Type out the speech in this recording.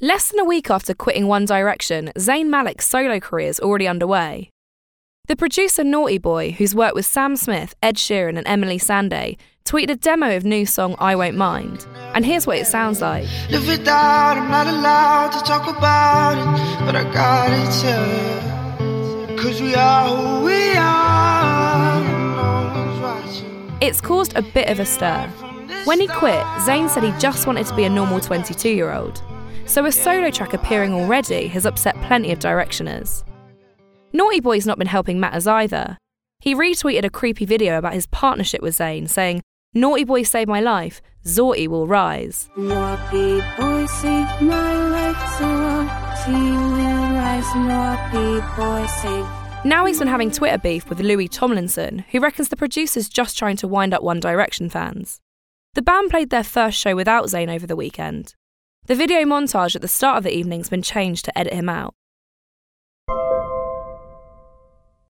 Less than a week after quitting One Direction, Zayn Malik's solo career is already underway. The producer Naughty Boy, who's worked with Sam Smith, Ed Sheeran, and Emily Sandé, tweeted a demo of new song I Won't Mind. And here's what it sounds like. Live without, I'm not allowed to talk about it, but I gotta tell. Cause we are who we are, no. It's caused a bit of a stir. When he quit, Zayn said he just wanted to be a normal 22 year old. So a solo track appearing already has upset plenty of Directioners. Naughty Boy's not been helping matters either. He retweeted a creepy video about his partnership with Zayn, saying, Naughty Boy saved my life, Zaughty will rise. Naughty boy saved my life, Naughty will rise. Naughty boy saved. Now he's been having Twitter beef with Louis Tomlinson, who reckons the producer's just trying to wind up One Direction fans. The band played their first show without Zayn over the weekend. The video montage at the start of the evening's been changed to edit him out.